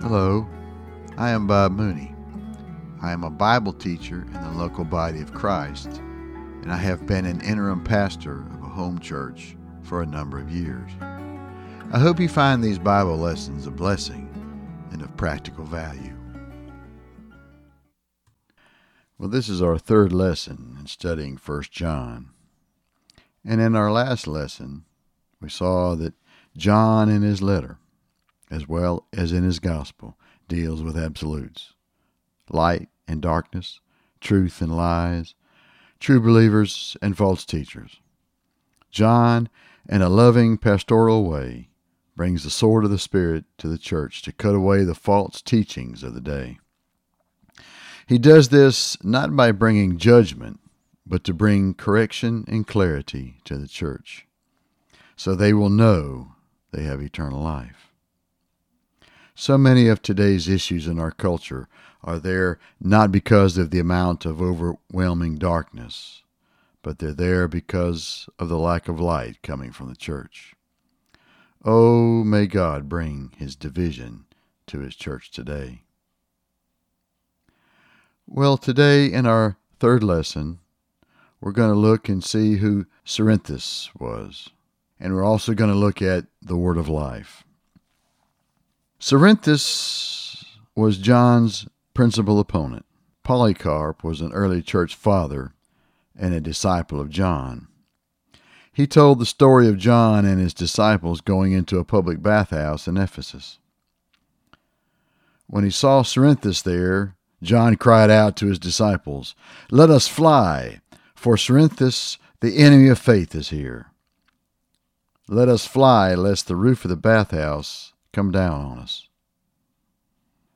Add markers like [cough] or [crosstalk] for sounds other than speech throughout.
Hello, I am Bob Mooney. I am a Bible teacher in the local body of Christ, and I have been an interim pastor of a home church for a number of years. I hope you find these Bible lessons a blessing and of practical value. Well, this is our third lesson in studying 1 John. And in our last lesson, we saw that John in his letter, as well as in his gospel, deals with absolutes light and darkness, truth and lies, true believers and false teachers. John, in a loving pastoral way, brings the sword of the Spirit to the church to cut away the false teachings of the day. He does this not by bringing judgment, but to bring correction and clarity to the church, so they will know they have eternal life. So many of today's issues in our culture are there not because of the amount of overwhelming darkness, but they're there because of the lack of light coming from the church. Oh, may God bring his division to his church today. Well, today in our third lesson, we're going to look and see who Cerinthus was. And we're also going to look at the word of life. Cerinthus was John's principal opponent. Polycarp was an early church father and a disciple of John. He told the story of John and his disciples going into a public bathhouse in Ephesus. When he saw Cerinthus there, John cried out to his disciples, Let us fly, for Cerinthus, the enemy of faith, is here. Let us fly, lest the roof of the bathhouse come down on us.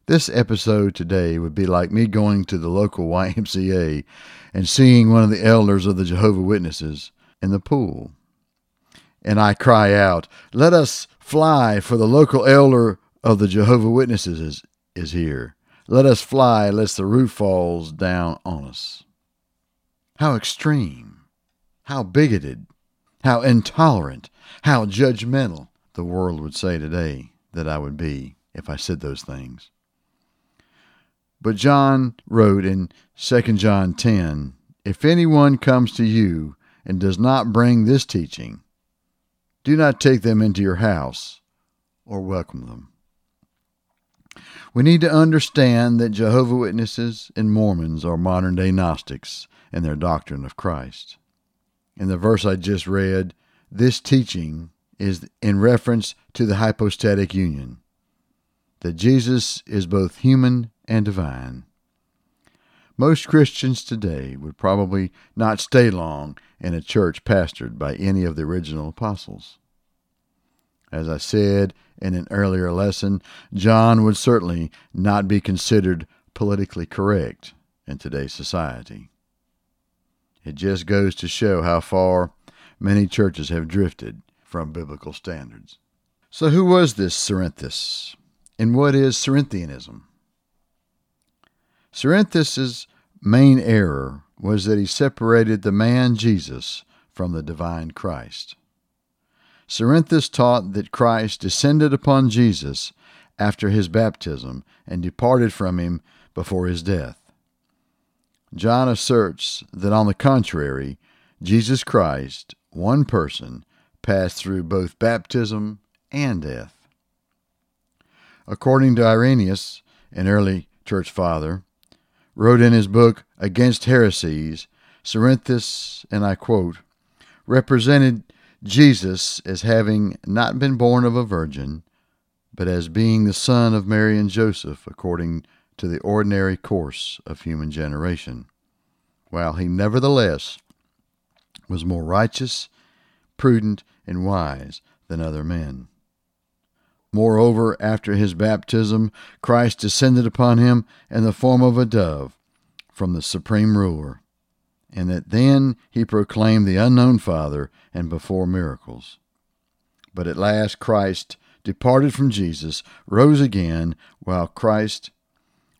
This episode today would be like me going to the local [laughs] YMCA and seeing one of the elders of the Jehovah Witnesses in the pool. And I cry out, Let us fly, for the local elder of the Jehovah Witnesses is, is here. Let us fly, lest the roof falls down on us. How extreme, how bigoted, how intolerant, how judgmental the world would say today that I would be if I said those things. But John wrote in 2 John 10 If anyone comes to you and does not bring this teaching, do not take them into your house or welcome them. We need to understand that Jehovah Witnesses and Mormons are modern day Gnostics in their doctrine of Christ. In the verse I just read, this teaching is in reference to the hypostatic union, that Jesus is both human and divine. Most Christians today would probably not stay long in a church pastored by any of the original apostles. As I said in an earlier lesson, John would certainly not be considered politically correct in today's society. It just goes to show how far many churches have drifted from biblical standards. So, who was this Cerinthus? And what is Cerinthianism? Cerinthus's main error was that he separated the man Jesus from the divine Christ. Cerinthus taught that Christ descended upon Jesus after his baptism and departed from him before his death. John asserts that, on the contrary, Jesus Christ, one person, passed through both baptism and death. According to Irenaeus, an early church father, wrote in his book Against Heresies, Cerinthus, and I quote, represented Jesus as having not been born of a virgin, but as being the son of Mary and Joseph according to the ordinary course of human generation, while he nevertheless was more righteous, prudent, and wise than other men. Moreover, after his baptism, Christ descended upon him in the form of a dove from the supreme ruler, and that then he proclaimed the unknown Father and before miracles. But at last Christ departed from Jesus, rose again, while Christ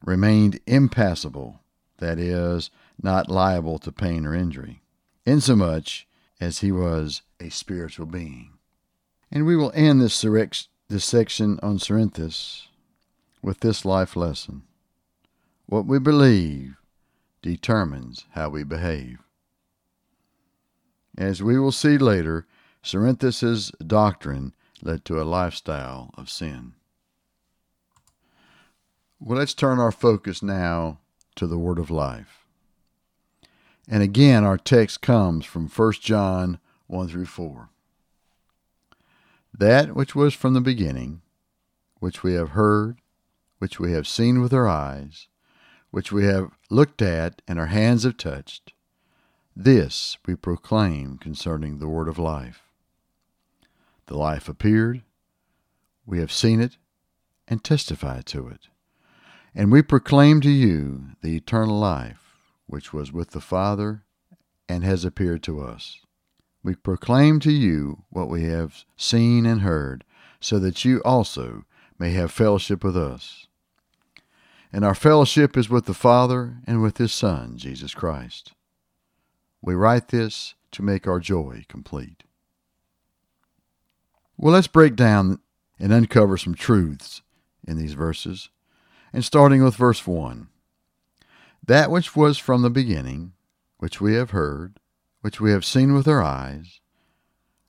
remained impassible, that is, not liable to pain or injury, insomuch as he was a spiritual being. And we will end this, this section on Cerinthus with this life lesson. What we believe determines how we behave. As we will see later, Cerinthus's doctrine led to a lifestyle of sin. Well, let's turn our focus now to the Word of Life. And again, our text comes from 1 John 1 through 4. That which was from the beginning, which we have heard, which we have seen with our eyes, which we have looked at and our hands have touched, this we proclaim concerning the word of life. The life appeared, we have seen it, and testify to it. And we proclaim to you the eternal life which was with the Father and has appeared to us. We proclaim to you what we have seen and heard, so that you also may have fellowship with us. And our fellowship is with the Father and with His Son, Jesus Christ. We write this to make our joy complete. Well, let's break down and uncover some truths in these verses, and starting with verse 1. That which was from the beginning, which we have heard, which we have seen with our eyes,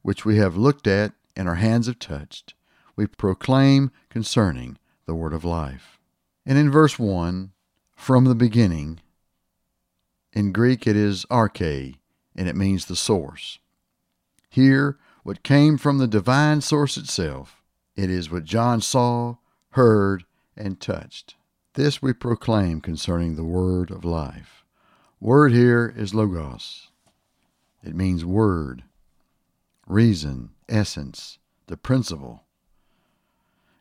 which we have looked at and our hands have touched, we proclaim concerning the word of life. And in verse 1, from the beginning, in Greek it is arche, and it means the source. Here, what came from the divine source itself, it is what John saw, heard, and touched. This we proclaim concerning the word of life. Word here is logos. It means word, reason, essence, the principle.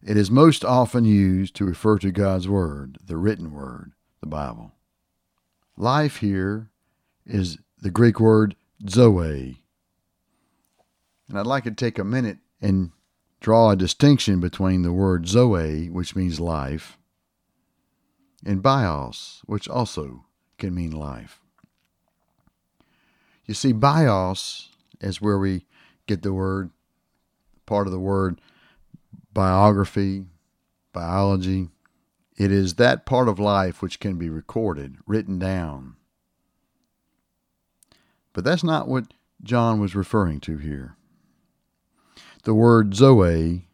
It is most often used to refer to God's Word, the written Word, the Bible. Life here is the Greek word zoe. And I'd like to take a minute and draw a distinction between the word zoe, which means life, and bios, which also can mean life. You see, bios is where we get the word, part of the word biography, biology. It is that part of life which can be recorded, written down. But that's not what John was referring to here. The word Zoe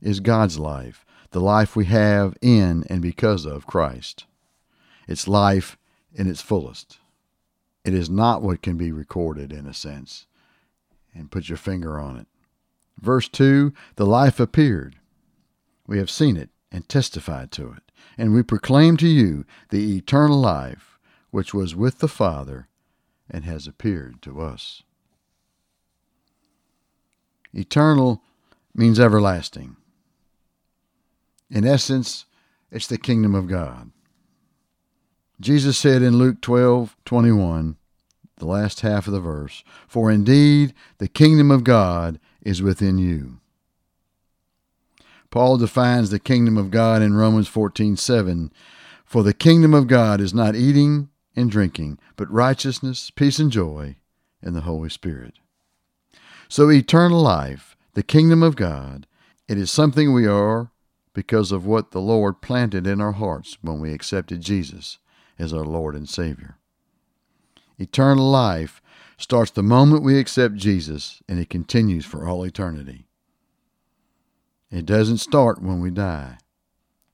is God's life, the life we have in and because of Christ. It's life in its fullest. It is not what can be recorded in a sense and put your finger on it. Verse 2 The life appeared. We have seen it and testified to it. And we proclaim to you the eternal life which was with the Father and has appeared to us. Eternal means everlasting. In essence, it's the kingdom of God. Jesus said in Luke 12 21, the last half of the verse, For indeed the kingdom of God is within you. Paul defines the kingdom of God in Romans 14:7, For the kingdom of God is not eating and drinking, but righteousness, peace, and joy in the Holy Spirit. So eternal life, the kingdom of God, it is something we are because of what the Lord planted in our hearts when we accepted Jesus as our Lord and Savior. Eternal life starts the moment we accept Jesus and it continues for all eternity. It doesn't start when we die.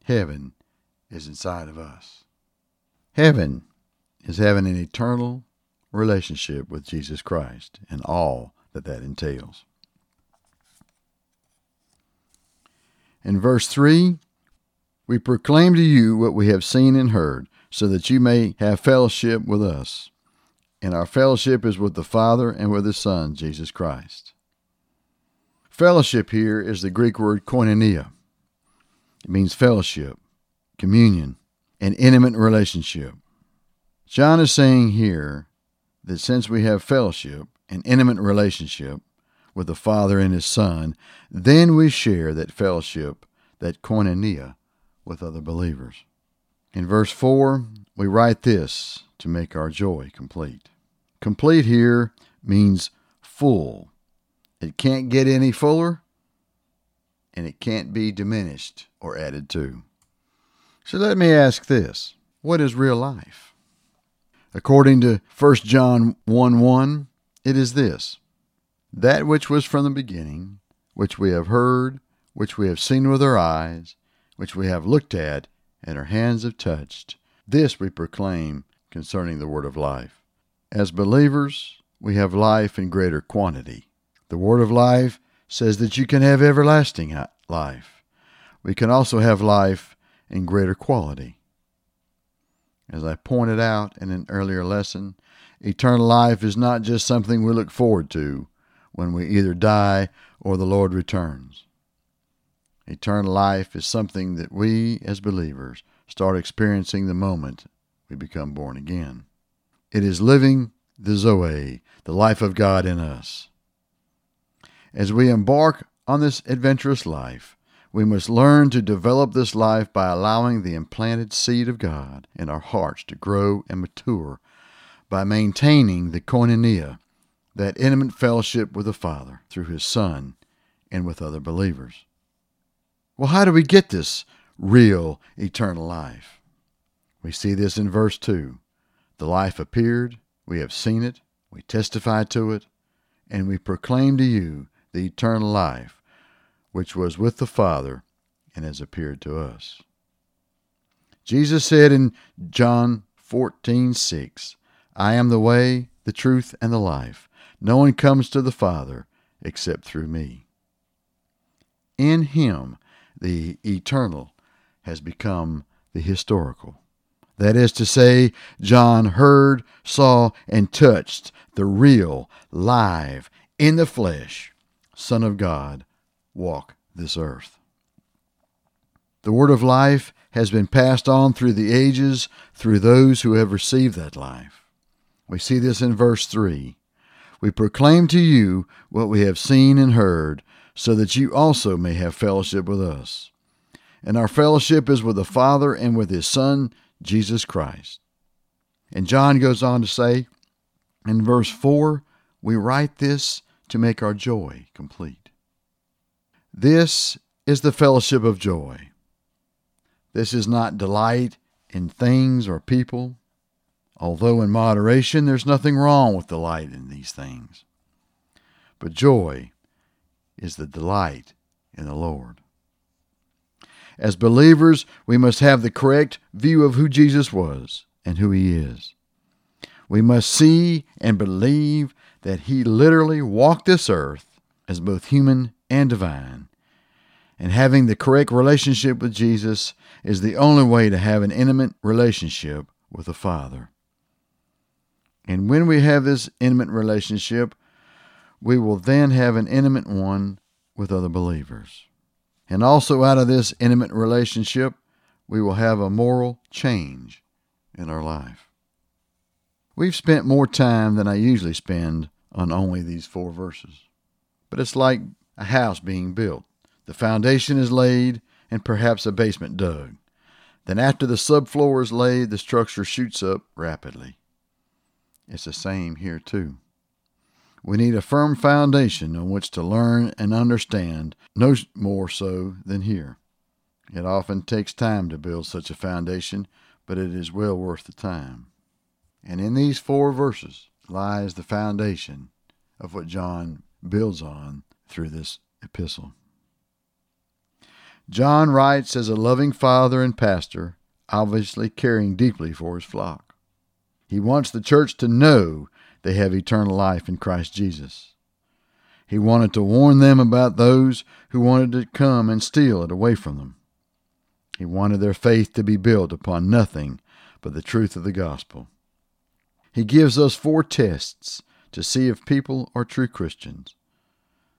Heaven is inside of us. Heaven is having an eternal relationship with Jesus Christ and all that that entails. In verse 3, we proclaim to you what we have seen and heard, so that you may have fellowship with us and our fellowship is with the Father and with His Son, Jesus Christ. Fellowship here is the Greek word koinonia. It means fellowship, communion, an intimate relationship. John is saying here that since we have fellowship, an intimate relationship with the Father and His Son, then we share that fellowship, that koinonia, with other believers. In verse 4, we write this to make our joy complete. Complete here means full. It can't get any fuller, and it can't be diminished or added to. So let me ask this What is real life? According to 1 John 1 1, it is this that which was from the beginning, which we have heard, which we have seen with our eyes, which we have looked at, and our hands have touched, this we proclaim concerning the word of life. As believers, we have life in greater quantity. The word of life says that you can have everlasting life. We can also have life in greater quality. As I pointed out in an earlier lesson, eternal life is not just something we look forward to when we either die or the Lord returns. Eternal life is something that we, as believers, start experiencing the moment we become born again. It is living the Zoe, the life of God in us. As we embark on this adventurous life, we must learn to develop this life by allowing the implanted seed of God in our hearts to grow and mature by maintaining the koinonia, that intimate fellowship with the Father through His Son and with other believers. Well, how do we get this real eternal life? We see this in verse 2. The life appeared, we have seen it, we testify to it, and we proclaim to you the eternal life, which was with the Father and has appeared to us. Jesus said in John 14:6, I am the way, the truth, and the life. No one comes to the Father except through me. In him, the eternal has become the historical. That is to say, John heard, saw, and touched the real, live, in the flesh Son of God walk this earth. The word of life has been passed on through the ages through those who have received that life. We see this in verse 3. We proclaim to you what we have seen and heard, so that you also may have fellowship with us. And our fellowship is with the Father and with His Son, Jesus Christ. And John goes on to say in verse 4 We write this to make our joy complete. This is the fellowship of joy. This is not delight in things or people, although in moderation there's nothing wrong with delight in these things. But joy is the delight in the Lord. As believers, we must have the correct view of who Jesus was and who he is. We must see and believe that he literally walked this earth as both human and divine. And having the correct relationship with Jesus is the only way to have an intimate relationship with the Father. And when we have this intimate relationship, we will then have an intimate one with other believers. And also, out of this intimate relationship, we will have a moral change in our life. We've spent more time than I usually spend on only these four verses. But it's like a house being built. The foundation is laid and perhaps a basement dug. Then, after the subfloor is laid, the structure shoots up rapidly. It's the same here, too. We need a firm foundation on which to learn and understand, no more so than here. It often takes time to build such a foundation, but it is well worth the time. And in these four verses lies the foundation of what John builds on through this epistle. John writes as a loving father and pastor, obviously caring deeply for his flock. He wants the church to know they have eternal life in Christ Jesus. He wanted to warn them about those who wanted to come and steal it away from them. He wanted their faith to be built upon nothing but the truth of the gospel. He gives us four tests to see if people are true Christians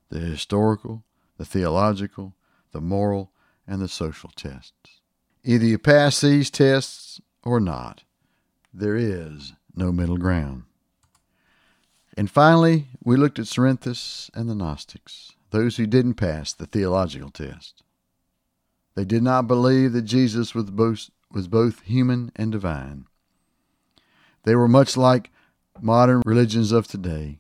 the historical, the theological, the moral, and the social tests. Either you pass these tests or not. There is no middle ground. And finally, we looked at Cerinthus and the Gnostics, those who didn't pass the theological test. They did not believe that Jesus was both, was both human and divine. They were much like modern religions of today.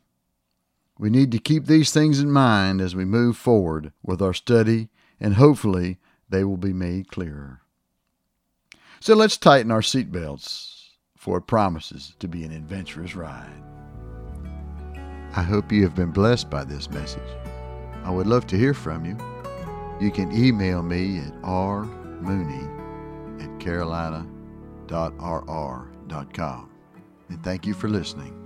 We need to keep these things in mind as we move forward with our study, and hopefully they will be made clearer. So let's tighten our seatbelts, for it promises to be an adventurous ride. I hope you have been blessed by this message. I would love to hear from you. You can email me at rmooney at carolina.rr.com. And thank you for listening.